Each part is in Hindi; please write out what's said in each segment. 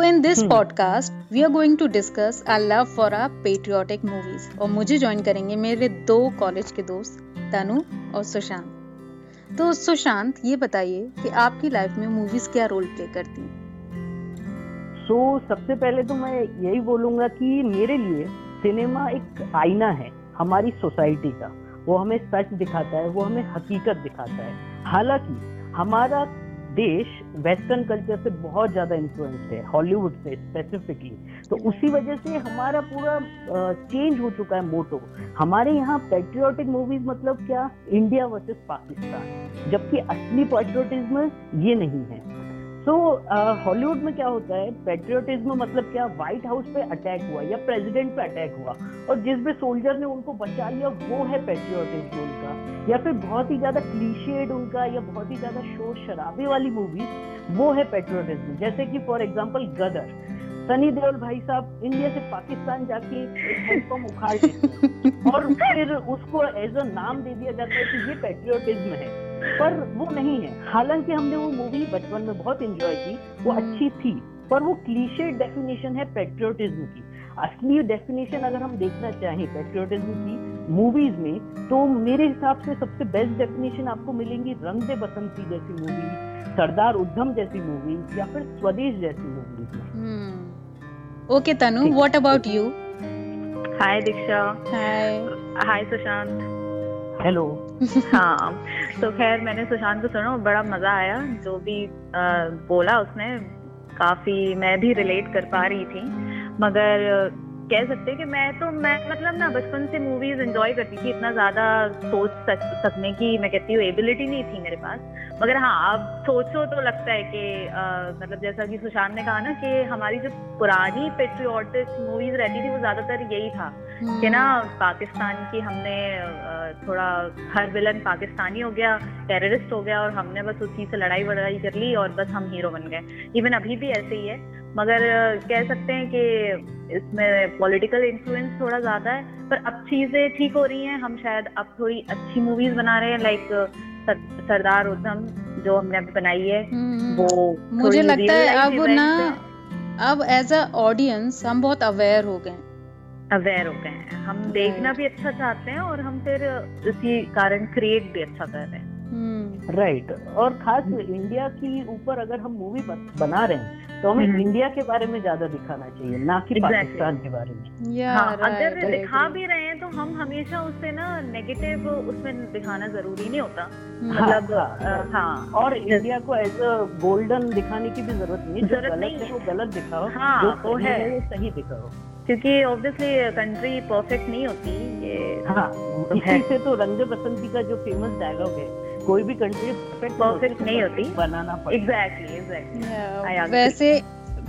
So, in this podcast we are going to discuss our love for our patriotic movies और मुझे ज्वाइन करेंगे मेरे दो कॉलेज के दोस्त तनु और सुशांत। तो सुशांत ये बताइए कि आपकी लाइफ में मूवीज़ क्या रोल प्ले करती हैं? सो so, सबसे पहले तो मैं यही बोलूँगा कि मेरे लिए सिनेमा एक आईना है हमारी सोसाइटी का। वो हमें सच दिखाता है वो हमें हकीकत दिखाता है। हालाँकि हमारा देश वेस्टर्न कल्चर से बहुत ज़्यादा इन्फ्लुएंस्ड है हॉलीवुड से स्पेसिफिकली तो उसी वजह से हमारा पूरा चेंज हो चुका है मोटो। हमारे यहाँ पेट्रियोटिक मूवीज़ मतलब क्या? इंडिया वर्सेस पाकिस्तान जबकि असली पेट्रियोटिज्म ये नहीं है। सो हॉलीवुड uh, में क्या होता है? पेट्रियोटिज्म मतलब क्या? व्हाइट हाउस पे अटैक हुआ या प्रेसिडेंट पे अटैक हुआ। और जिस भी सोल्जर ने उनको बचा लिया वो है पेट्रियोटिज्म उनका। या फिर बहुत ही ज़्यादा क्लीशेड उनका या बहुत ही ज़्यादा शोर शराबे वाली मूवी वो है पेट्रियोटिज्म जैसे कि फॉर एग्ज़ाम्पल गदर सनी देओल भाई साहब इंडिया से पाकिस्तान जाके उखाड़ और फिर उसको एज अ नाम दे दिया जाता है कि ये पेट्रियोटिज्म है। पर वो नहीं है। हालाँकि हमने वो मूवी बचपन में बहुत एंजॉय की वो। अच्छी थी पर वो क्लीशे डेफिनेशन है पेट्रियोटिज्म की। असली डेफिनेशन अगर हम देखना चाहें पेट्रियोटिज्म की मूवीज़ में तो मेरे हिसाब से सबसे बेस्ट डेफिनेशन आपको मिलेंगी रंग दे बसंती जैसी मूवी सरदार उद्धम जैसी मूवी या फिर स्वदेश जैसी movie okay Tanu what about you hi Diksha hi hi Sushant hello हाँ तो खैर मैंने सुशांत को सुना बड़ा मज़ा आया। जो भी आ, बोला उसने काफ़ी मैं भी रिलेट कर पा रही थी। मगर कह सकते कि मैं तो मैं मतलब ना बचपन से मूवीज़ एंजॉय करती थी इतना ज़्यादा सोच सक, सकने की मैं कहती हूँ एबिलिटी नहीं थी मेरे पास। मगर हाँ अब सोचो तो लगता है कि मतलब जैसा कि सुशांत ने कहा ना कि हमारी जो पुरानी पेट्रियोटिक मूवीज़ रहती थी वो ज़्यादातर यही था कि ना हम्म। पाकिस्तान की हमने थोड़ा हर विलन पाकिस्तानी हो गया टेररिस्ट हो गया और हमने बस उसी से लड़ाई वड़ाई कर ली और बस हम हीरो बन गए। इवन अभी भी ऐसे ही है। मगर कह सकते हैं कि इसमें पॉलिटिकल इन्फ्लुएंस थोड़ा ज़्यादा है पर अब चीज़ें ठीक हो रही हैं। हम शायद अब थोड़ी अच्छी मूवीज़ बना रहे हैं लाइक सरदार उधम जो हमने अभी बनाई है हम्म, वो मुझे लगता है अब ना अब एज अ ऑडियंस हम बहुत अवेयर हो गए अवेयर हो गए हैं। हम देखना भी अच्छा चाहते हैं और हम फिर इसी कारण क्रिएट भी अच्छा कर रहे हैं। Right right. और खास इंडिया की ऊपर अगर हम मूवी बना रहे हैं तो हमें इंडिया हम्म। के बारे में ज़्यादा दिखाना चाहिए ना कि exactly. पाकिस्तान के बारे में। Yeah, हाँ, right, अगर दिखा भी रहे हैं तो हम हमेशा उससे ना नेगेटिव उसमें दिखाना ज़रूरी नहीं होता। हम्म। मतलब हाँ, हाँ, हाँ। और इंडिया को एज अ गोल्डन दिखाने की भी ज़रूरत नहीं ज़रूरत नहीं। है वो गलत दिखाओ हाँ, जो वो है। सही दिखाओ। क्योंकि ऑब्वियसली कंट्री परफेक्ट नहीं होती ये हाँ इसी से तो रंग बसंती का जो फ़ेमस डायलॉग है कोई भी कंट्री परफेक्ट परफेक्ट नहीं होती। बनाना एग्जैक्टली एग्जैक्टली वैसे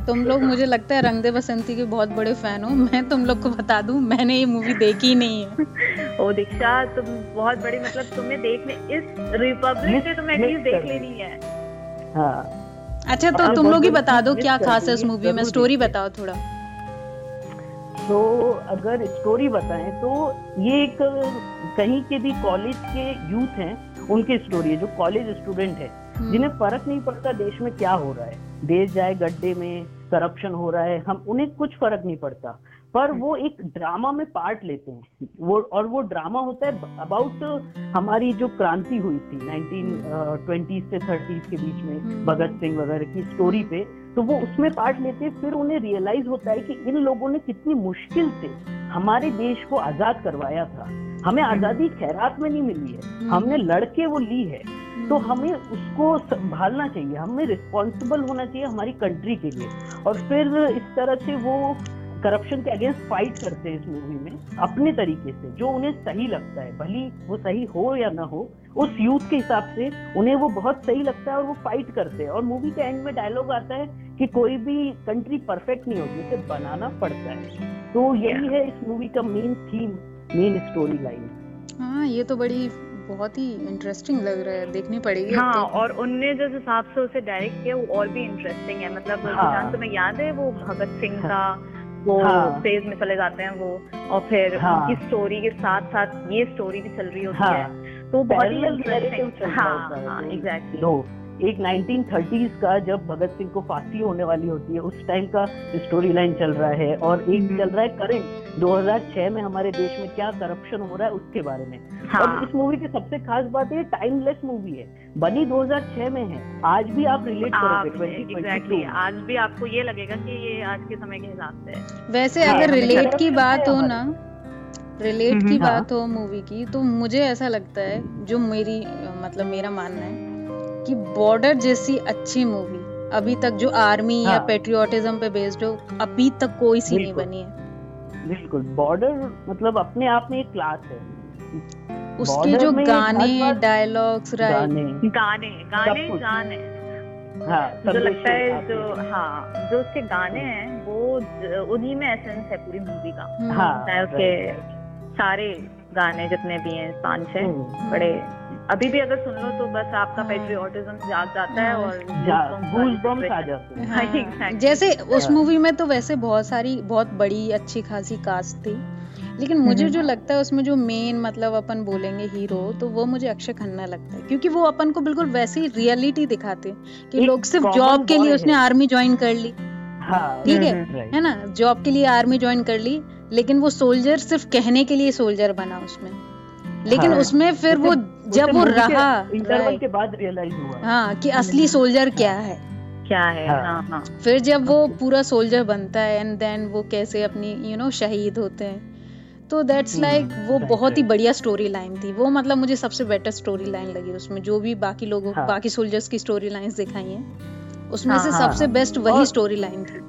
तुम लोग मुझे लगता है रंग दे बसंती के बहुत बड़े फ़ैन हो। मैं तुम लोग को बता दूँ मैंने ये मूवी देखी ही नहीं है। ओ दीक्षा तुम बहुत बड़ी मतलब तुम्हें देखने इस रिपब्लिक से तुम्हें एटलीस्ट देख लेनी है। हाँ। अच्छा तो तुम लोग ही बता दो क्या खास है उस मूवी में? स्टोरी बताओ थोड़ा। तो अगर स्टोरी बताएँ तो ये एक कहीं के भी कॉलेज के यूथ हैं उनकी स्टोरी है जो कॉलेज स्टूडेंट है हम्म। जिन्हें फ़र्क नहीं पड़ता देश में क्या हो रहा है। देश जाए गड्ढे में करप्शन हो रहा है हम उन्हें कुछ फ़र्क नहीं पड़ता। पर वो एक ड्रामा में पार्ट लेते हैं। वो और वो ड्रामा होता है अबाउट हमारी जो क्रांति हुई थी नाइनटीन ट्वेंटी से थर्टीज के बीच में हम्म। भगत सिंह वगैरह की स्टोरी पे तो वो उसमें पार्ट लेते हैं। फिर उन्हें रियलाइज़ होता है कि इन लोगों ने कितनी मुश्किल से हमारे देश को आज़ाद करवाया था। हमें हम्म। आज़ादी खैरात में नहीं मिली है। हम्म। हमने लड़के वो ली है। तो हम्म। हमें उसको संभालना चाहिए। हमें रिस्पॉन्सिबल होना चाहिए हमारी कंट्री के लिए। और फिर इस तरह से वो करप्शन के अगेंस्ट फाइट करते हैं इस मूवी में अपने तरीके से जो उन्हें सही लगता है। भली वो सही हो या ना हो उस यूथ के हिसाब से उन्हें वो बहुत सही लगता है और वो फाइट करते हैं। और मूवी के एंड में डायलॉग आता है कि कोई भी कंट्री परफेक्ट नहीं होती उसे बनाना पड़ता है। तो यही है इस मूवी का main theme main story line हाँ ये तो बड़ी बहुत ही इंटरेस्टिंग लग रहा है देखनी पड़ेगी हाँ तो। और उनने जिस हिसाब से उसे डायरेक्ट किया वो और भी इंटरेस्टिंग है। मतलब हाँ, तुम्हें याद है वो भगत सिंह हाँ, का वो हाँ, फ़ेज़ में चले जाते हैं वो और फिर हाँ, उनकी स्टोरी के साथ साथ ये स्टोरी भी चल रही होती हाँ, है। तो बहुत ही इंटरेस्टिंग हाँ हाँ एग्जैक्टली एक 1930s का जब भगत सिंह को फांसी होने वाली होती है उस टाइम का स्टोरी लाइन चल रहा है और एक हम्म। चल रहा है करंट 2006 में हमारे देश में क्या करप्शन हो रहा है उसके बारे में। हाँ। और इस मूवी की सबसे खास बात ये टाइमलेस मूवी है। बनी 2006 में है। आज भी आप रिलेट आप करोगे एग्जैक्टली आज भी आपको ये लगेगा कि ये आज के समय के हिसाब से है। वैसे हाँ, अगर रिलेट की बात हो ना रिलेट की हम्म, हाँ। बात हो मूवी की तो मुझे ऐसा लगता है जो मेरी मतलब मेरा मानना है कि बॉर्डर जैसी अच्छी मूवी अभी तक जो आर्मी हाँ. या। पेट्रियोटिज्म पे बेस्ड हो अभी तक कोई सी नहीं बनी है बिल्कुल बॉर्डर मतलब अपने आप में एक क्लास है उसके जो गाने डायलॉग्स गाने गाने गाने। जान हाँ जो लगता है जो हाँ जो उसके गाने हैं वो उन्हीं में एसेंस है पूरी मूवी का। हाँ उसके. सारे गाने जितने भी हैं पाँच छह हम्म, बड़े अभी भी अगर सुन लो तो बस आपका हाँ। पेट्रियोटिज्म जाग जाता है हाँ। और आ जाते हैं हाँ, हाँ. जैसे उस हाँ। मूवी में तो वैसे बहुत सारी बहुत बड़ी अच्छी खासी कास्ट थी लेकिन मुझे हम्म। जो लगता है उसमें जो मेन मतलब अपन बोलेंगे हीरो तो वो मुझे अक्षय खन्ना लगता है क्योंकि वो अपन को बिल्कुल वैसी रियलिटी दिखाते हैं कि लोग सिर्फ़ जॉब के लिए उसने आर्मी ज्वाइन कर ली हाँ ठीक है हम्म, है ना जॉब के लिए आर्मी ज्वाइन कर ली लेकिन वो सोल्जर सिर्फ़ कहने के लिए सोल्जर बना उसमें लेकिन हाँ। उसमें फिर वो उसे- जब वो रहा इंटरवल के बाद रियलाइज़ हुआ। हाँ कि असली सोल्जर क्या है? क्या है? हाँ। हाँ हाँ। फिर जब वो पूरा सोल्जर बनता है एंड देन वो कैसे अपनी यू you नो know, शहीद होते हैं। तो दैट्स हम्म, लाइक वो बहुत ही बढ़िया स्टोरी लाइन थी। वो मतलब मुझे सबसे बेटर स्टोरी लाइन लगी उसमें जो भी बाकी लोगों हाँ। बाकी सोल्जर्स की स्टोरी लाइन दिखाई हैं उसमें हाँ, से हाँ, सबसे हाँ। बेस्ट वही स्टोरी लाइन थी।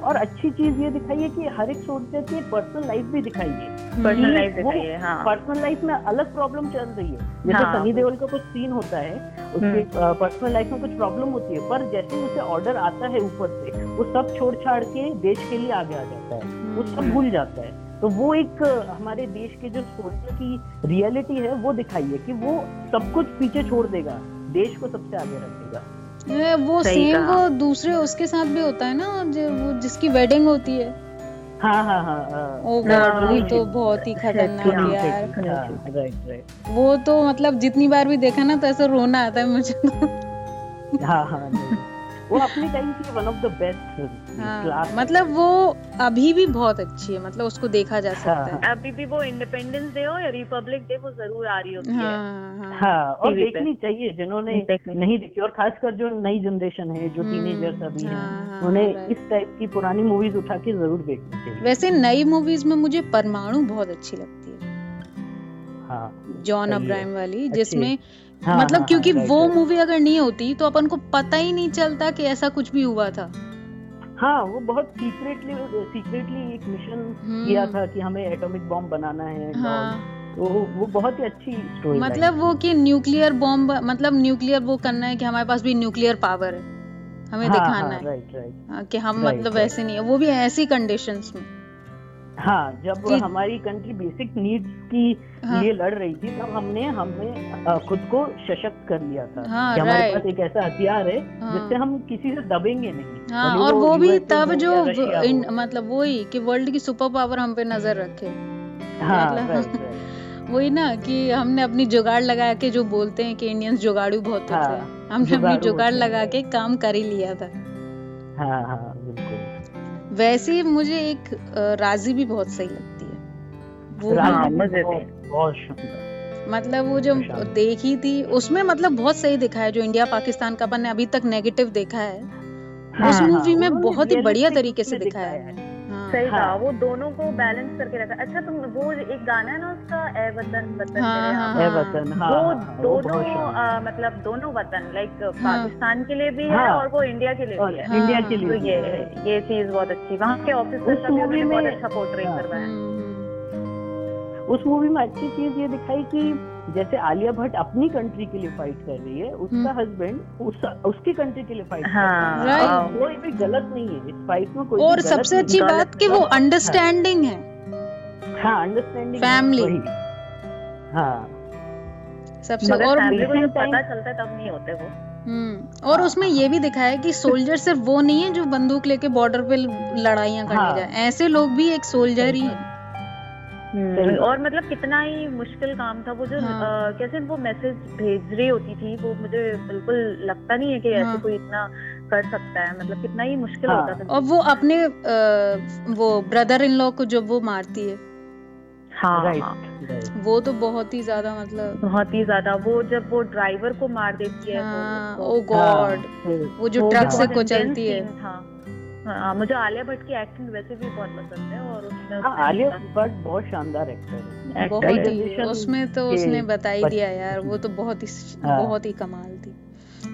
और अच्छी चीज़ ये दिखाई है कि हर एक सोल्जर की पर्सनल लाइफ भी दिखाई है पर्सनल हम्म, लाइफ दिखाइए हाँ। पर्सनल लाइफ में अलग प्रॉब्लम चल रही है। जैसे हाँ। सनी देओल का कुछ सीन होता है उसके पर्सनल लाइफ में कुछ प्रॉब्लम होती है पर जैसे ही उसे ऑर्डर आता है ऊपर से वो सब छोड़ छाड़ के देश के लिए आगे आ जाता है। वो सब भूल जाता है। तो वो एक हमारे देश के जो सोल्जर की रियलिटी है वो दिखाइए है कि वो सब कुछ पीछे छोड़ देगा। देश को सबसे आगे रखेगा। वो सेम वो दूसरे उसके साथ भी होता है ना जो वो जिसकी वेडिंग होती है। हाँ हाँ हाँ हाँ। ओ हाँ, गॉड वो तो बहुत ही खतरनाक यार। हाँ, राइट राइट वो तो मतलब जितनी बार भी देखा ना तो ऐसा रोना आता है मुझे तो। हाँ हाँ। वो अपने टाइम की वन ऑफ़ द बेस्ट हाँ। क्लास मतलब वो अभी भी बहुत अच्छी है मतलब उसको देखा जा सकता है। हाँ, अभी भी वो इंडिपेंडेंस डे हो या रिपब्लिक डे वो ज़रूर आ रही होती है। हाँ हाँ। हाँ और देखनी चाहिए जिन्होंने नहीं देखी और खासकर जो नई जनरेशन है जो हम्म, टीनेजर्स अभी हाँ, हैं हाँ, उन्हें. इस टाइप की पुरानी मूवीज़ उठा के ज़रूर देखनी चाहिए। वैसे नई मूवीज़ में मुझे परमाणु बहुत अच्छी लगती हाँ। जॉन अब्राहम वाली जिसमें हाँ, मतलब हाँ, क्योंकि हाँ, वो. मूवी अगर नहीं होती तो अपन को पता ही नहीं चलता कि ऐसा कुछ भी हुआ था। हाँ वो बहुत सीक्रेटली सीक्रेटली एक मिशन हम्म, किया था कि हमें एटॉमिक बॉम्ब बनाना है हाँ। तो वो बहुत ही अच्छी स्टोरी मतलब वो कि न्यूक्लियर बॉम्ब मतलब न्यूक्लियर वो करना है कि हमारे पास भी न्यूक्लियर पावर है। हमें हाँ, दिखाना हाँ, है। राइट राइट हाँ, कि हम Right, मतलब. ऐसे नहीं है। वो भी ऐसी कंडीशंस में। हाँ जब कि- हमारी कंट्री बेसिक नीड्स की हाँ। लिए लड़ रही थी तब हमने हमने खुद को सशक्त कर लिया था। हाँ, कि हमारे पास एक ऐसा हथियार है हाँ। जिससे हम किसी से दबेंगे नहीं। हाँ और वो भी तब जो इन, हो। मतलब वही कि वर्ल्ड की सुपर पावर हम पे नज़र रखे। हाँ राइट राइट वही ना कि हमने अपनी जुगाड़ लगा के जो बोलते हैं कि इंडियंस जुगाड़ू बहुत हाँ, होते हैं हमने अपनी जुगाड़ लगा के काम कर ही लिया था। हाँ हाँ वैसे ही मुझे एक राज़ी भी बहुत सही लगती है। वो हाँ। बहुत सुंदर। मतलब वो जो देखी थी उसमें मतलब बहुत सही दिखा है जो इंडिया पाकिस्तान का अपन ने अभी तक नेगेटिव देखा है। हाँ, उस हाँ, मूवी में बहुत ही बढ़िया तरीके से दिखाया दिखाया है हाँ सही कहा हाँ। वो दोनों को बैलेंस करके रखा अच्छा तुम वो एक गाना है ना उसका ए वतन वतन हाँ, हाँ, यहाँ हाँ। वतन हाँ वो हाँ, हाँ, वो दोनों आ, मतलब दोनों वतन लाइक पाकिस्तान के लिए भी है हाँ। और वो इंडिया के लिए और भी है हाँ, इंडिया के हाँ, तो लिए ये ये चीज़ बहुत अच्छी वहाँ के ऑफिसर उस का भी बहुत अच्छा पोर्ट्रेट हाँ। करवाया है हम्म, उस मूवी में अच्छी चीज़ ये दिखाई कि जैसे आलिया भट्ट अपनी कंट्री के लिए फाइट कर रही है उसका हम्म। हस्बैंड उस, उसकी कंट्री के लिए फाइट कर हाँ, रहा है। कोई भी गलत नहीं है इस फाइट में कोई और सबसे अच्छी बात कि वो हाँ, अंडरस्टैंडिंग है। हाँ। Understanding Family. हाँ। सबसे और फैमिली पता चलता है तब नहीं होते वो। हम्म और हाँ, उसमें ये भी दिखाया है कि सोल्जर सिर्फ़ वो नहीं है जो बंदूक लेके बॉर्डर पे लड़ाइयाँ करने हाँ। जाए। ऐसे लोग भी एक सोल्जर ही है। हम्म, और मतलब कितना ही मुश्किल काम था वो जो हाँ। अ, कैसे वो मैसेज भेज रही होती थी वो मुझे बिल्कुल लगता नहीं है कि हाँ। ऐसे कोई इतना कर सकता है। मतलब कितना ही मुश्किल हाँ। होता था। और वो अपने अ, वो ब्रदर इन लॉ को जब वो मारती है। हाँ राइट हाँ। वो तो बहुत ही ज़्यादा मतलब बहुत ही ज़्यादा। वो जब वो ड्राइवर को मार देती है हाँ वो- ओ गॉड वो जो ट्रक से कुचलती है। था। हाँ मुझे आलिया भट्ट की एक्टिंग वैसे भी बहुत पसंद है और उसमें हाँ उसने आलिया भट्ट बहुत शानदार एक्टर है। बहुत ही उसमें तो उसने बता ही दिया यार वो तो बहुत ही हाँ। बहुत ही कमाल थी।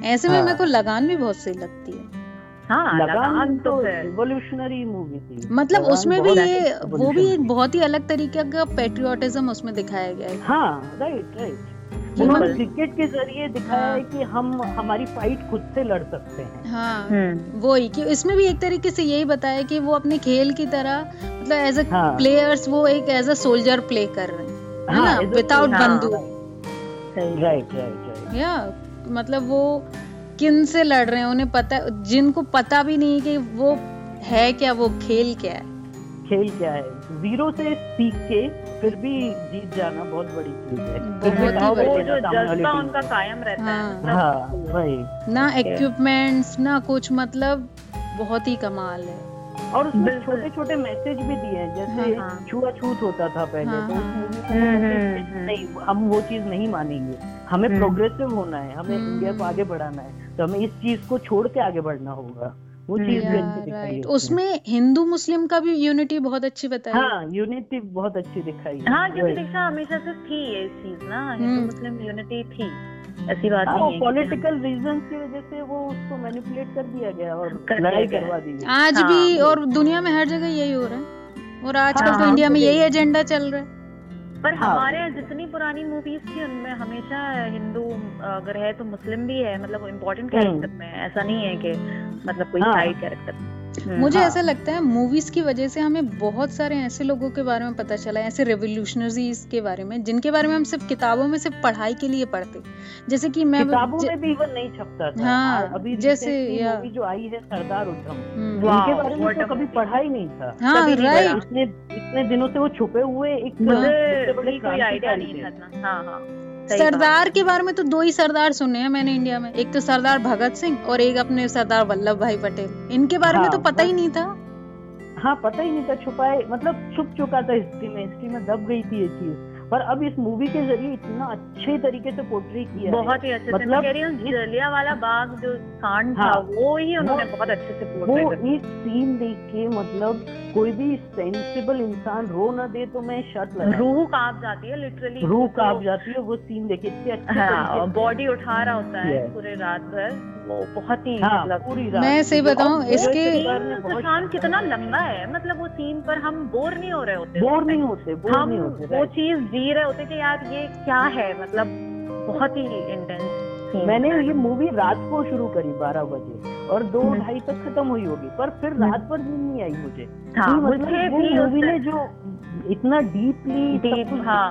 ऐसे में हाँ। मेरे को लगान भी बहुत सही लगती है। हाँ लगान लगान तो तो रिवोल्यूशनरी मूवी थी। मतलब लगान उसमें भी ये वो भी एक बहुत ही अलग तरीके का पेट्रियोटिज्म उसमें दिखाया गया है। हाँ राइट राइट उन्होंने क्रिकेट के ज़रिए दिखाया हाँ। है कि हम हमारी फाइट खुद से लड़ सकते हैं हाँ हम्म वही कि इसमें भी एक तरीके से यही बताया कि वो अपने खेल की तरह मतलब एज अ हाँ। प्लेयर्स वो एक एज अ सोल्जर प्ले कर रहे हैं है ना विदाउट हाँ। बंदूक राइट राइट राइट या मतलब वो किन से लड़ रहे हैं उन्हें पता जिनको पता भी नहीं कि वो है क्या वो खेल क्या है खेल क्या है ज़ीरो से सीख के फिर भी जीत जाना बहुत बड़ी चीज़ है बहुत ही बड़ी। वो जो जज्बा उनका कायम रहता है हाँ। मतलब हाँ वही ना इक्विपमेंट्स ना कुछ मतलब बहुत ही कमाल है और उसमें छोटे छोटे मैसेज भी दिए हैं जैसे हाँ, हाँ। छुआछूत होता था पहले हाँ, तो हाँ। हम्म, हम्म, हम्म। नहीं हम वो चीज़ नहीं मानेंगे हमें। प्रोग्रेसिव होना है हमें। इंडिया को आगे बढ़ाना है तो हमें इस चीज़ को छोड़ के आगे बढ़ना होगा वो चीज़ भी अच्छी दिखाई है। राइट उसमें। हिंदू मुस्लिम का भी यूनिटी बहुत अच्छी बताई। है हाँ यूनिटी बहुत अच्छी दिखाई है। हाँ क्योंकि। दीक्षा हमेशा से थी ये चीज़ ना। हम्म। हिंदू मुस्लिम यूनिटी थी। ऐसी बात हाँ, नहीं है पॉलिटिकल रीजन की वजह से वो उसको मैनिपुलेट कर दिया गया और लड़ाई करवा दी गई। आज हाँ, भी और दुनिया में हर जगह यही हो रहा है। और आजकल हाँ, तो इंडिया में यही एजेंडा चल रहा है। पर हाँ। हमारे यहाँ जितनी पुरानी मूवीज़ थी उनमें हमेशा हिंदू अगर है तो मुस्लिम भी है मतलब इम्पोर्टेंट हम्म। कैरेक्टर में ऐसा नहीं है कि मतलब कोई हाँ। साइड कैरेक्टर मुझे हाँ। ऐसा लगता है मूवीज़ की वजह से हमें बहुत सारे ऐसे लोगों के बारे में पता चला है ऐसे रेवोल्यूशनरीज के बारे में जिनके बारे में हम सिर्फ़ किताबों में सिर्फ़ पढ़ाई के लिए पढ़ते। जैसे कि मैं किताबों ज- में भी इवन नहीं छपता था। हाँ, अभी जैसे या- मूवी जो आई है सरदार उद्धम हम्म, उनके बारे में तो कभी. पढ़ा ही नहीं था। हाँ कभी राइट इतने इतने दिनों से वो छुपे हुए एक मुझे सबसे बड़े कोई आइडिया नहीं थे। सरदार के बारे में तो दो ही सरदार सुने हैं मैंने इंडिया में। एक तो सरदार भगत सिंह और एक अपने सरदार वल्लभ भाई पटेल। इनके बारे में हाँ, तो पता ही नहीं था। हाँ पता ही नहीं था छुपाए मतलब छुप चुका था हिस्ट्री में। हिस्ट्री में दब गई थी ये चीज़। पर अब इस मूवी के ज़रिए इतना अच्छे तरीके से पोर्ट्री किया है। बहुत ही अच्छे से मतलब मैं कह रही हूँ जलिया वाला बाग जो कांड था हाँ, वो ही उन्होंने बहुत अच्छे से वो एक सीन देख के मतलब कोई भी सेंसिबल इंसान रो ना दे तो मैं शर्ट लगा रूह काँप जाती है लिटरली रूह काँप जाती है वो सीन देखे इतने अच्छे हाँ बॉडी उठा रहा होता है। पूरे रात भर। वो बहुत ही हाँ मतलब पूरी रात मैं सही बताऊँ, इसके- ने कितना लंबा है मतलब वो सीन पर हम बोर नहीं हो रहे होते बोर नहीं होते बोर हम नहीं होते वो चीज़ जी रहे होते कि यार ये क्या है मतलब बहुत ही इंटेंस मैंने ये मूवी रात को शुरू करी बारह बजे और दो हम्म। ढाई तक खत्म हुई होगी पर फिर हम्म। रात पर नींद नहीं आई मुझे हाँ मतलब मुझे भी मूवी ने जो इतना डीपली कुछ हाँ।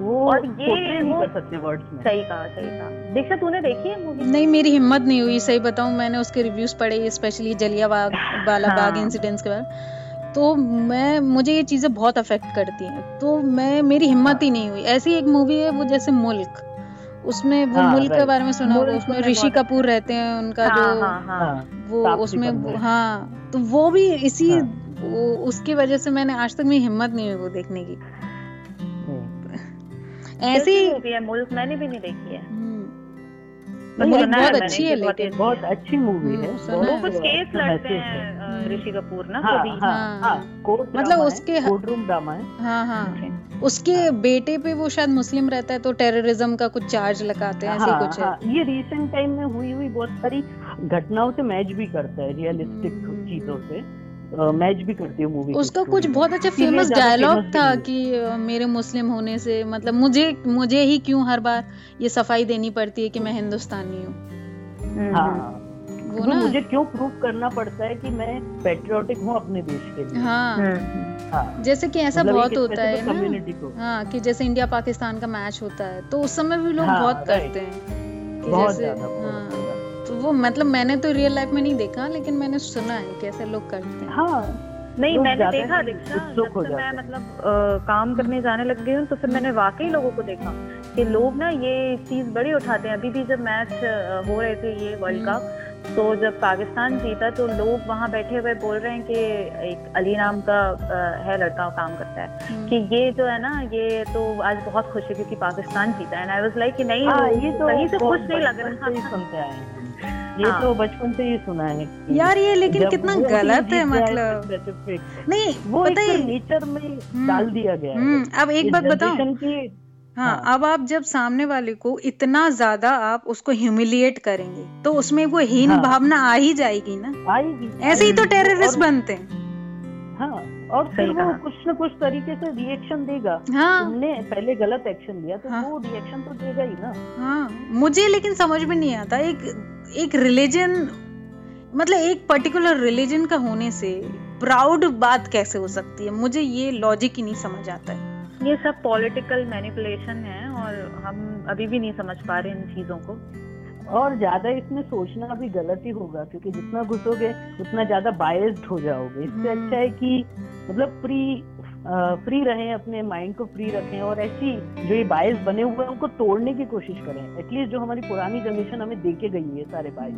वो और ये नहीं वो- कर सकते वर्ड्स में। सही कहा सही कहा। दीक्षा तूने देखी है मूवी नहीं मेरी हिम्मत नहीं हुई सही बताऊँ मैंने उसके रिव्यूज़ पढ़े स्पेशली जलिया बाग वाला हाँ। बाग इंसिडेंट्स के बारे तो मैं मुझे ये चीज़ें बहुत अफेक्ट करती हैं। तो मैं मेरी हिम्मत ही नहीं हुई। ऐसी एक मूवी है वो जैसे मुल्क। उसमें वो हाँ, मुल्क के बारे में सुना होगा उसमें ऋषि कपूर रहते हैं उनका हाँ जो हाँ हाँ। हाँ वो उसमें हाँ तो वो भी इसी हाँ। वो, उसकी वजह से मैंने आज तक मेरी हिम्मत नहीं हुई वो देखने की। ऐसी मूवी है मुल्क मैंने भी नहीं देखी है। हम्म, बहुत अच्छी है लेकिन बहुत अच्छी मूवी है। वो कुछ केस लड़ते हैं ऋषि कपूर ना हाँ कभी हाँ हाँ। हाँ। मतलब उसके- कोर्ट रूम ड्रामा है। हाँ हाँ. उसके बेटे पे वो शायद मुस्लिम रहता है तो टेररिज्म का कुछ चार्ज लगाते हैं ऐसे हाँ, कुछ है। हाँ, ये रिसेंट टाइम में हुई हुई बहुत सारी घटनाओं से मैच भी करता है रियलिस्टिक हम्म। चीज़ों से। मैच भी करती है मूवी उसका कुछ बहुत अच्छा फ़ेमस डायलॉग था कि मेरे मुस्लिम होने से मतलब मुझे मुझे ही क्यों हर बार ये सफ़ाई देनी पड़ती है कि मैं हिंदुस्तानी हूँ? हम्म, हाँ। वो तो ना मुझे क्यों प्रूव करना पड़ता है कि मैं पेट्रियोटिक हूँ अपने देश के लिए? हाँ। हम्म, हाँ। जैसे कि ऐसा मतलब बहुत होता है ना। हाँ कि जैसे इंडिया पाकिस्तान का मैच होता है तो उस समय भी लोग हाँ, बहुत करते हैं। बहुत ज़्यादा हाँ। वो मतलब मैंने तो रियल लाइफ में नहीं देखा लेकिन मैंने सुना है कैसे लोग करते हैं। हाँ नहीं मैंने देखा दीक्षा जब से मैं मतलब आ, काम करने जाने लग गई हूँ तो फिर मैंने वाकई लोगों को देखा कि लोग ना ये चीज़ बड़ी उठाते हैं। अभी भी जब मैच हो रहे थे ये वर्ल्ड कप तो जब पाकिस्तान जीता तो लोग वहाँ बैठे हुए बोल रहे हैं कि एक अली नाम का है लड़का काम करता है। हम्म। कि ये जो है ना ये तो आज बहुत खुश है क्योंकि पाकिस्तान जीता है। आई वाज लाइक कि नहीं आ, हाँ, ये तो कहीं से खुश नहीं लग रहा। सुनते आए ये हाँ। तो बचपन से ही सुना है यार ये लेकिन कितना गलत है मतलब। नहीं वो पता है नेचर में हम्म। डाल दिया गया है। हम्म, अब एक बात बताओ हाँ, हाँ। अब आप जब सामने वाले को इतना ज़्यादा आप उसको ह्यूमिलिएट करेंगे तो उसमें वो हीन हाँ, भावना आ ही जाएगी ना। आएगी। ऐसे ही तो टेररिस्ट बनते हाँ। और फिर वो कुछ न कुछ तरीके से रिएक्शन देगा। हाँ। तुमने पहले गलत एक्शन लिया तो हाँ, वो रिएक्शन तो देगा ही ना। हाँ मुझे लेकिन समझ में नहीं आता एक एक रिलीजन मतलब एक पर्टिकुलर रिलीजन का होने से प्राउड बात कैसे हो सकती है? मुझे ये लॉजिक ही नहीं समझ आता है। ये सब पॉलिटिकल मैनिपुलेशन है और हम अभी भी नहीं समझ पा रहे इन चीज़ों को। और ज़्यादा इसमें सोचना भी गलत ही होगा क्योंकि जितना घुसोगे उतना ज़्यादा बायस्ड हो जाओगे इससे हम्म। अच्छा है कि मतलब प्री फ्री रहें अपने माइंड को फ्री रखें और ऐसी जो ये बायस बने हुए हैं उनको तोड़ने की कोशिश करें। एटलीस्ट जो हमारी पुरानी जनरेशन हमें दे के गई है सारे बायस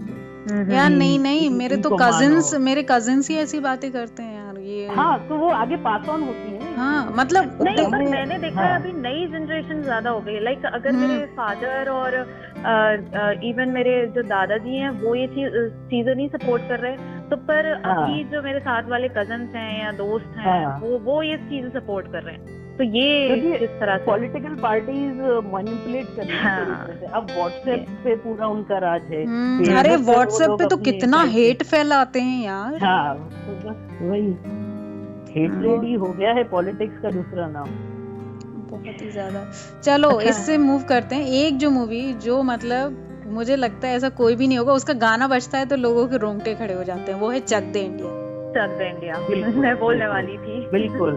हम्म, यार नहीं नहीं मेरे तो कजिन्स मेरे कजिन्स ही ऐसी बातें करते हैं यार ये। हाँ तो वो आगे पास ऑन होती है। हाँ मतलब नहीं पर मैंने देखा है हाँ। अभी नई जनरेशन ज़्यादा हो गई है। लाइक अगर मेरे फादर हम्म। और इवन मेरे जो दादाजी हैं वो ये चीज़ चीज़ें नहीं सपोर्ट कर रहे। तो पर हाँ। अभी जो मेरे साथ वाले कज़न हैं या दोस्त हैं हाँ। वो वो ये चीज़ सपोर्ट कर रहे हैं। तो ये तो इस तरह से? पॉलिटिकल पार्टीज़ मैनिपुलेट कर रही हैं। अब व्हाट्सएप पे पूरा उनका राज है। हम्म, अरे व्हाट्सएप पे तो कितना हेट फैलाते हैं यार। हाँ वही। हेटरेड ही। हो गया है पॉलिटिक्स का दूसरा नाम। बहुत ही ज़्यादा। चलो अच्छा। इससे मूव करते हैं। एक जो मूवी जो मतलब मुझे लगता है ऐसा कोई भी नहीं होगा। उसका गाना बजता है तो लोगों के रोंगटे खड़े हो जाते हैं। वो है चक दे इंडिया। चक दे इंडिया। मैं बोलने वाली थी। बिल्कुल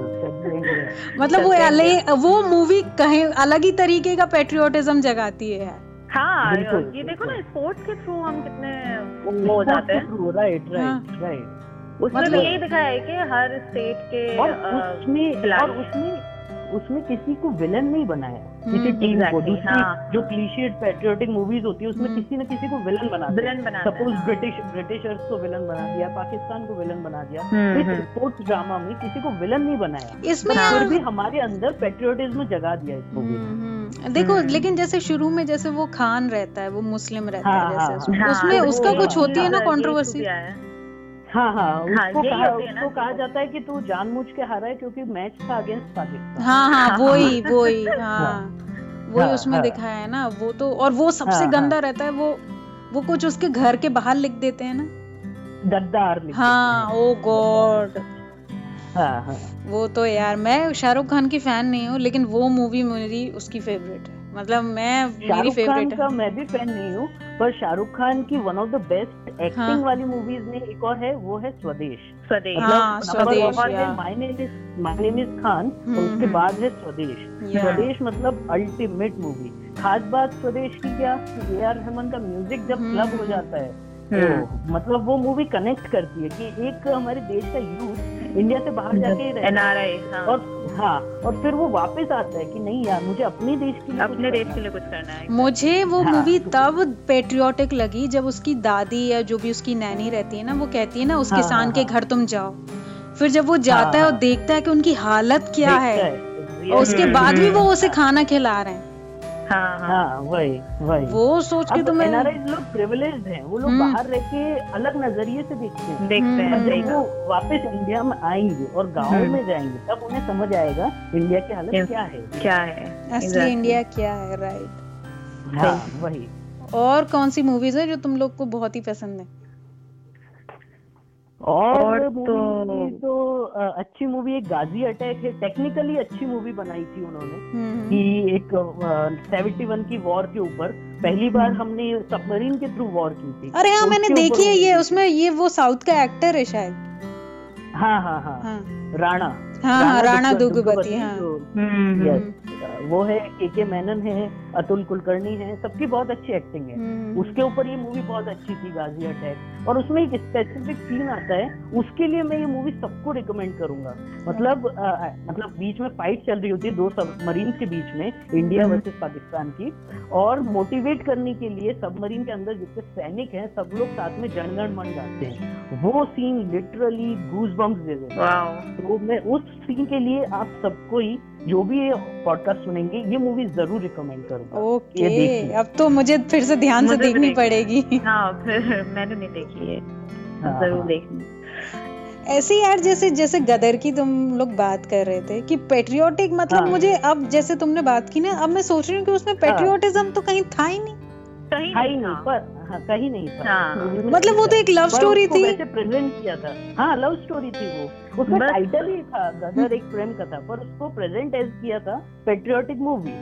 मतलब वो अलग वो मूवी कहीं अलग ही तरीके का पेट्रियोटिज्म जगाती है। हाँ ये देखो ना स्पोर्ट्स के थ्रू हम कितने वो हो जाते हैं। राइट राइट राइट उसमें मतलब, यही दिखाया है कि हर स्टेट के और उसमें और उसमें उसमें किसी को विलन नहीं बनाया। किसी टीम हम्म, को दूसरी हाँ। जो क्लीशियड पेट्रियोटिक मूवीज़ होती है उसमें हम्म। किसी न किसी को विलन बना विलन बना सपोज़ ब्रिटिश ब्रिटिशर्स को विलन बना दिया पाकिस्तान को विलन बना दिया। हम्म, इस स्पोर्ट्स ड्रामा में किसी को विलन नहीं बनाया। इसमें फिर भी हमारे अंदर पेट्रियोटिज्म जगा दिया इस मूवी देखो लेकिन जैसे शुरू में जैसे वो खान रहता है वो मुस्लिम रहता है हाँ, जैसे हाँ, उसमें उसका कुछ होती है ना कंट्रोवर्सी हाँ हाँ, हाँ उसको कहा उसको कहा जाता है कि तू जानबूझ के हारा है क्योंकि मैच था अगेंस्ट पाकिस्तान। हाँ हाँ वही वही हाँ। वही हाँ, उसमें हाँ, दिखाया है ना वो तो और वो सबसे हाँ, गंदा हाँ, रहता है वो वो कुछ उसके घर के बाहर लिख देते हैं ना। गद्दार हाँ ओ गॉड हाँ, हाँ. वो तो यार मैं शाहरुख खान की फ़ैन नहीं हूँ लेकिन वो मूवी मेरी उसकी फेवरेट है। मतलब मैं मेरी फेवरेट का मैं भी फ़ैन नहीं हूँ पर शाहरुख खान की one of the best acting हाँ. वाली मूवीज़ में एक और है वो है स्वदेश। स्वदेश। मतलब हाँ, Swades my name is my name is Khan उसके हम्म। बाद है स्वदेश। स्वदेश मतलब अल्टीमेट मूवी खास बात स्वदेश की क्या ए आर रहमान का म्यूज़िक जब क्लब हम्म। हो जाता है तो मतलब वो मूवी कनेक्ट करती है कि एक हमारे देश का यूथ इंडिया से बाहर जाके एनआरआई हाँ। और हाँ और फिर वो वापस आता है कि नहीं यार मुझे अपने देश के लिए अपने देश के लिए कुछ करना है। मुझे वो हाँ, मूवी तब पेट्रियोटिक लगी जब उसकी दादी या जो भी उसकी नैनी रहती है ना वो कहती है ना उस हाँ, किसान हाँ, के हाँ। घर तुम जाओ। फिर जब वो जाता है और देखता है कि उनकी हालत क्या है और उसके बाद भी वो उसे खाना खिला रहे हैं। हाँ, हाँ, हाँ वही वही। वो सोच के तो मैं लोग प्रिविलेज हैं वो लोग हम्म। बाहर रह के अलग नज़रिए से देखते हैं। देखते हैं जब वो वापस इंडिया में आएँगे और गाँव हम्म। में जाएँगे तब उन्हें समझ आएगा इंडिया की हालत क्या है। क्या है। असली इंडिया क्या है राइट हाँ वही। और कौन सी मूवीज़ है जो तुम लोग को बहुत ही पसंद है? और, तो तो अच्छी मूवी एक गाजी अटैक है टेक्निकली अच्छी मूवी बनाई थी उन्होंने हम्म। कि एक सेवेंटी वन की वॉर के ऊपर पहली बार हम्म। हमने सबमरीन के थ्रू वॉर की थी अरे हाँ मैंने देखी है ये उसमें ये वो साउथ का एक्टर है शायद हाँ हाँ हाँ, हाँ। राणा हाँ हाँ राणा दुग्गवती हाँ जो- हम्म, वो है के के मेनन है अतुल कुलकर्णी है सबकी बहुत अच्छी एक्टिंग है। हम्म, उसके ऊपर ये मूवी बहुत अच्छी थी गाजी अटैक और उसमें एक स्पेसिफिक सीन आता है उसके लिए मैं ये मूवी सबको रिकमेंड करूँगा। मतलब अ, मतलब बीच में फाइट चल रही होती है दो सबमरीन के बीच में इंडिया। वर्सेस पाकिस्तान की। और मोटिवेट करने के लिए सबमरीन के अंदर जितने सैनिक हैं सब लोग साथ में जनगण मन गाते हैं। वो सीन लिटरली गूज बम्स दे देता है। तो मैं उस सीन के लिए आप सबको ही जो भी ये पॉडकास्ट सुनेंगे ये मूवी ज़रूर रिकमेंड करूँगा ओके देखिए। अब तो मुझे फिर से ध्यान से देखनी। पड़ेगी हाँ फिर मैंने नहीं देखी है हाँ, ज़रूर हाँ। देखनी ऐसे यार जैसे जैसे गदर की तुम लोग बात कर रहे थे कि पेट्रियोटिक मतलब हाँ। मुझे अब जैसे तुमने बात की ना अब मैं सोच रही हूँ कि उसमें पेट्रियोटिज्म हाँ, तो कहीं था ही नहीं कहीं था ही नहीं नहीं पर हाँ कहीं नहीं था। हाँ। मतलब वो तो एक लव स्टोरी थी। वैसे प्रेजेंट किया था। हाँ लव स्टोरी थी वो। उसका बस- टाइटल ही था गदर एक प्रेम कथा पर उसको प्रेजेंट एज किया था पेट्रियोटिक मूवी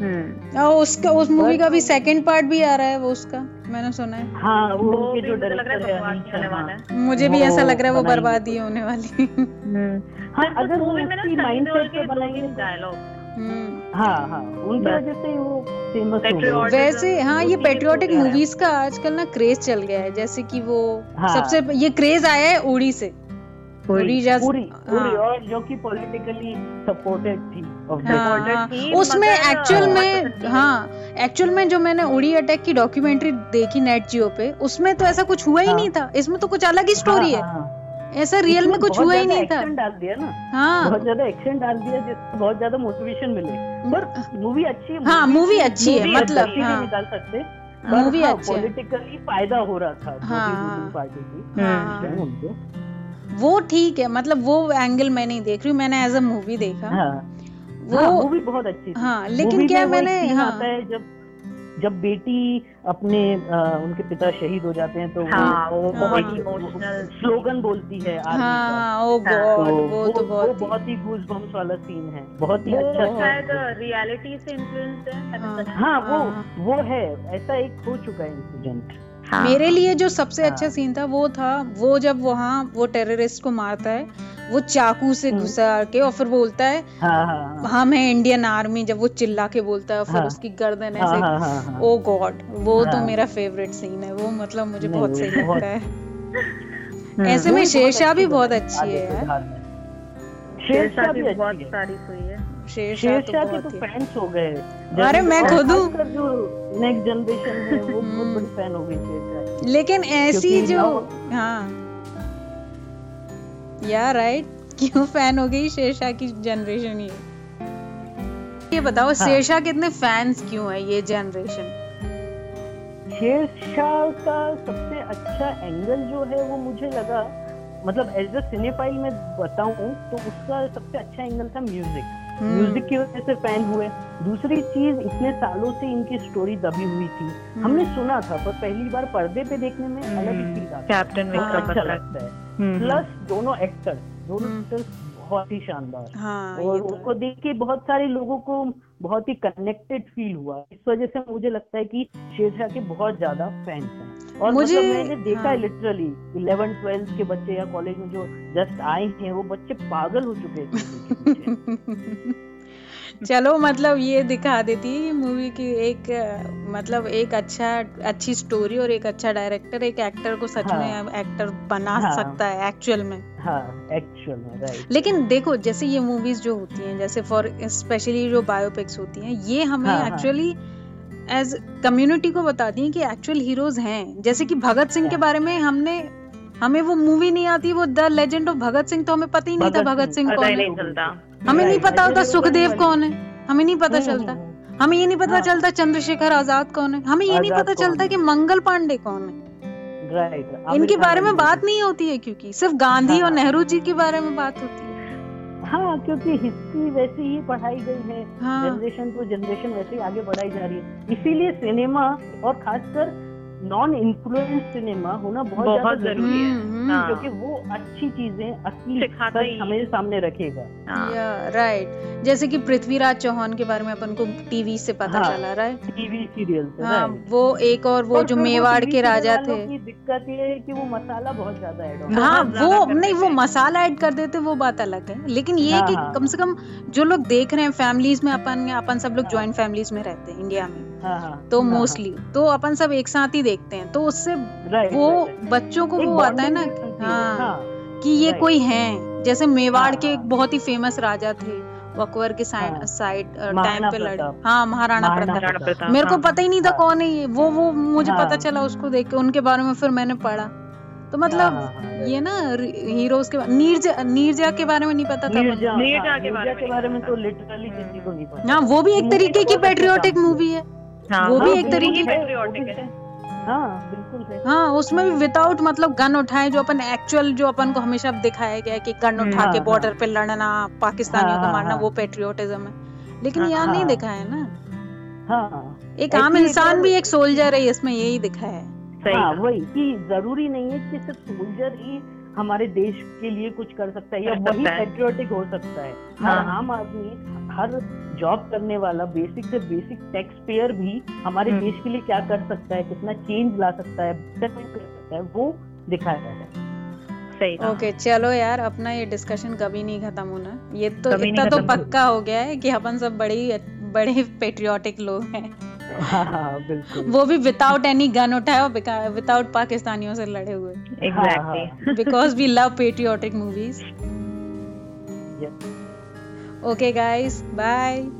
हम्म। और उसका उस मूवी का भी सेकंड पार्ट भी आ रहा है वो उसका मैंने सुना है। हाँ वो वो भी जो मुझे लग रहा है डायरेक्टर है वाला है। मुझे भी ऐसा लग रहा है वो बर्बादी तो। होने वाली। हाँ अगर वो मूवी में ना उसकी सनी माइंड देओल सेट के पे बनाएँगे तो- डायलॉग हम्म। हाँ हाँ उनकी वजह से वो फ़ेमस Patriotism- गए वैसे हाँ ये पेट्रियोटिक। मूवीज़ का आजकल ना क्रेज चल गया है जैसे कि वो हाँ। सबसे ये क्रेज आया है उड़ी से उड़ी जैस पूरी पूरी हाँ। और जो कि पॉलिटिकली सपोर्टेड थी हाँ, हाँ। उसमें एक्चुअल में हाँ एक्चुअल में जो मैंने उड़ी अटैक की डॉक्यूमेंट्री देखी नेट जियो पे उसमें तो ऐसा कुछ हुआ ही। नहीं था इसमें तो कुछ अलग ही स्टोरी हाँ। ऐसा रियल में कुछ हुआ ही नहीं था। एक्शन डाल दिया ना। हाँ। बहुत ज़्यादा एक्शन डाल दिया जिससे बहुत ज़्यादा मोटिवेशन मिले। पर मूवी अच्छी है हाँ, movie अच्छी है, मतलब, हाँ। निकाल सकते। Movie अच्छी है। पॉलिटिकली फ़ायदा हो रहा था हाँ, हाँ। पार्टी हाँ, उनको। वो ठीक है मतलब वो एंगल मैं नहीं देख रही हूँ मैंने एज अ मूवी देखा। हाँ। वो हाँ, मूवी बहुत अच्छी थी। हाँ लेकिन क्या मैंने हाँ जब जब बेटी अपने आ, उनके पिता शहीद हो जाते हैं तो हाँ, वो वो बहुत इमोशनल स्लोगन बोलती है आर्मी का हाँ ओ तो गॉड वो वो तो बहुत वो बहुत ही गूज बम्स वाला सीन है बहुत ही अच्छा शायद है। रियलिटी से इन्फ्लुएंस है हाँ। है। हाँ वो हाँ। वो है ऐसा एक हो चुका है इंसिडेंट हाँ। मेरे लिए जो सबसे हाँ। अच्छा सीन था वो था वो जब वहाँ वो टेररिस्ट को मारता है वो चाकू से हम्म। घुसा के और फिर बोलता है हाँ हाँ हाँ हम है इंडियन आर्मी जब वो चिल्ला के बोलता है और फिर हाँ। उसकी गर्दन हाँ ऐसे हाँ हाँ हाँ ओ गॉड वो तो हाँ। मेरा फेवरेट सीन है वो मतलब मुझे बहुत सही लगता है हम्म। ऐसे में शेरशाह भी बहुत अच्छी है यार शेरशाह भी बहुत अच्छी है तारीफ़ हुई है शेरशाह तो के तो फैंस हो गए अरे मैं खुद हूँ। जो नेक्स्ट जनरेशन है वो बहुत हम्म। बड़ी फ़ैन हो गई शेरशाह लेकिन ऐसी जो हाँ या राइट क्यों फ़ैन हो गई शेरशाह की जनरेशन ये ये बताओ हाँ। शेरशाह के इतने फैंस क्यों है ये जनरेशन शेरशाह का सबसे अच्छा एंगल जो है वो मुझे लगा मतलब एज अ सिनेफाइल में बताऊँ तो उसका सबसे अच्छा एंगल था म्यूज़िक हम्म। म्यूज़िक की वजह से फ़ैन हुए. दूसरी चीज़ इतने सालों से इनकी स्टोरी दबी हुई थी. हमने सुना था पर पहली बार पर्दे पे देखने में अलग ही फील आता कैप्टन विक्रम अच्छा लगता है. हम्म। प्लस दोनों एक्टर दोनों एक्टर एक्टर्स बहुत ही शानदार। हाँ और तो उनको देख के बहुत सारे लोगों को बहुत ही कनेक्टेड फील हुआ। इस वजह से मुझे लगता है कि शेरशाह के बहुत ज़्यादा फैंस हैं। और मुझे- मतलब मैंने देखा हाँ। है। लिटरली इलेवन ट्वेल्थ के बच्चे या कॉलेज में जो जस्ट आए हैं वो बच्चे पागल हो चुके हैं। चलो मतलब ये दिखा देती है मूवी की एक मतलब एक अच्छा अच्छी स्टोरी और एक अच्छा डायरेक्टर एक एक्टर को सच हाँ। में एक्टर बना हाँ। सकता है एक्चुअल में हाँ एक्चुअल में राइट लेकिन देखो जैसे ये मूवीज़ जो होती हैं जैसे फॉर स्पेशली जो बायोपिक्स होती हैं ये हमें। एक्चुअली एज कम्युनिटी को बताती हैं कि एक्चुअल हीरोज हैं जैसे कि भगत सिंह के हाँ। बारे में हमने हमें वो मूवी नहीं आती वो the legend of Bhagat Singh तो हमें पता ही नहीं था भगत सिंह कौन है हमें नहीं पता होता सुखदेव कौन है। हमें नहीं पता चलता। हमें ये नहीं पता हाँ। चलता चंद्रशेखर आज़ाद कौन है। हमें ये नहीं पता चलता? कि मंगल पांडे कौन है। राइट इनके बारे में बात नहीं होती है क्योंकि सिर्फ़ गांधी और हाँ। नेहरू जी के बारे में बात होती है। हाँ क्योंकि हिस्ट्री वैसे ही पढ़ाई गई है। हाँ। जनरेशन टू जनरेशन वैसे ही आगे बढ़ाई जा रही है। इसीलिए सिनेमा और खासकर नॉन इन्फ्लुएंस सिनेमा होना बहुत बहुत ज़्यादा ज़रूरी है। हाँ। क्योंकि वो अच्छी चीज़ें असली हमें सामने रखेगा। हाँ, या राइट जैसे कि पृथ्वीराज चौहान के बारे में अपन को टीवी से पता हाँ। चला राइट टीवी सीरियल से हाँ वो एक और वो जो मेवाड़ के राजा थे। दिक्कत ये है कि वो मसाला बहुत ज़्यादा ऐड हाँ। वो नहीं वो मसाला ऐड कर देते वो बात अलग है। लेकिन ये है हाँ, कि हाँ। कम से कम जो लोग देख रहे हैं फैमिलीज़ में अपन अपन सब लोग ज्वाइंट फैमिलीज़ में रहते हैं इंडिया में। हाँ हाँ तो हाँ, मोस्टली तो अपन सब एक साथ ही देखते हैं। तो उससे हाँ, right, वो right, right. बच्चों को वो आता है ना है, हाँ हाँ। कि ये right. कोई है। जैसे मेवाड़ हाँ, के हाँ। एक बहुत ही फ़ेमस राजा थे वो अकबर के साइड हाँ। साइड टाइम पे लड़े हाँ महाराणा प्रताप। मेरे को हाँ, पता ही नहीं था हाँ। कौन है ये। वो वो मुझे हाँ। पता चला उसको देख के उनके बारे में फिर मैंने पढ़ा। तो मतलब हाँ, हाँ. ये ना हीरोज के नीरजा नीरजा के बारे में नहीं पता था नीरजा हाँ, के बारे में तो लिटरली किसी को नहीं पता हाँ वो भी एक तरीके की पेट्रियोटिक मूवी है। हाँ, वो भी हाँ, एक तरीके की- patriotic है। बिल्कुल हाँ उसमें भी विदाउट मतलब गन उठाए जो अपन एक्चुअल जो अपन को हमेशा दिखाया गया कि गन उठा के बॉर्डर। पे लड़ना पाकिस्तानियों को मारना। वो पेट्रियोटिज्म है। लेकिन यहाँ नहीं। दिखाया है ना। हाँ। एक आम इंसान भी एक सोल्जर है इसमें यही दिखाया है। हाँ वही। कि ज़रूरी नहीं है कि सिर्फ़ सोल्जर ही हमारे देश के लिए कुछ कर सकता है या वही पेट्रियोटिक हो सकता है। हर हाँ। आम आदमी हर जॉब करने वाला बेसिक से बेसिक टैक्स पेयर भी हमारे हम्म। देश के लिए क्या कर सकता है कितना चेंज ला सकता है कर सकता है वो दिखाया जाता है। सही कहा। ओके चलो यार अपना ये डिस्कशन कभी नहीं खत्म होना। ये तो इतना तो पक्का हो गया है कि अपन सब बड़े बड़े पेट्रियोटिक लोग हैं। हाँ हाँ वो भी विदाउट एनी गन उठाए और विदाउट पाकिस्तानियों से लड़े हुए. Because we love patriotic movies Okay, guys, bye.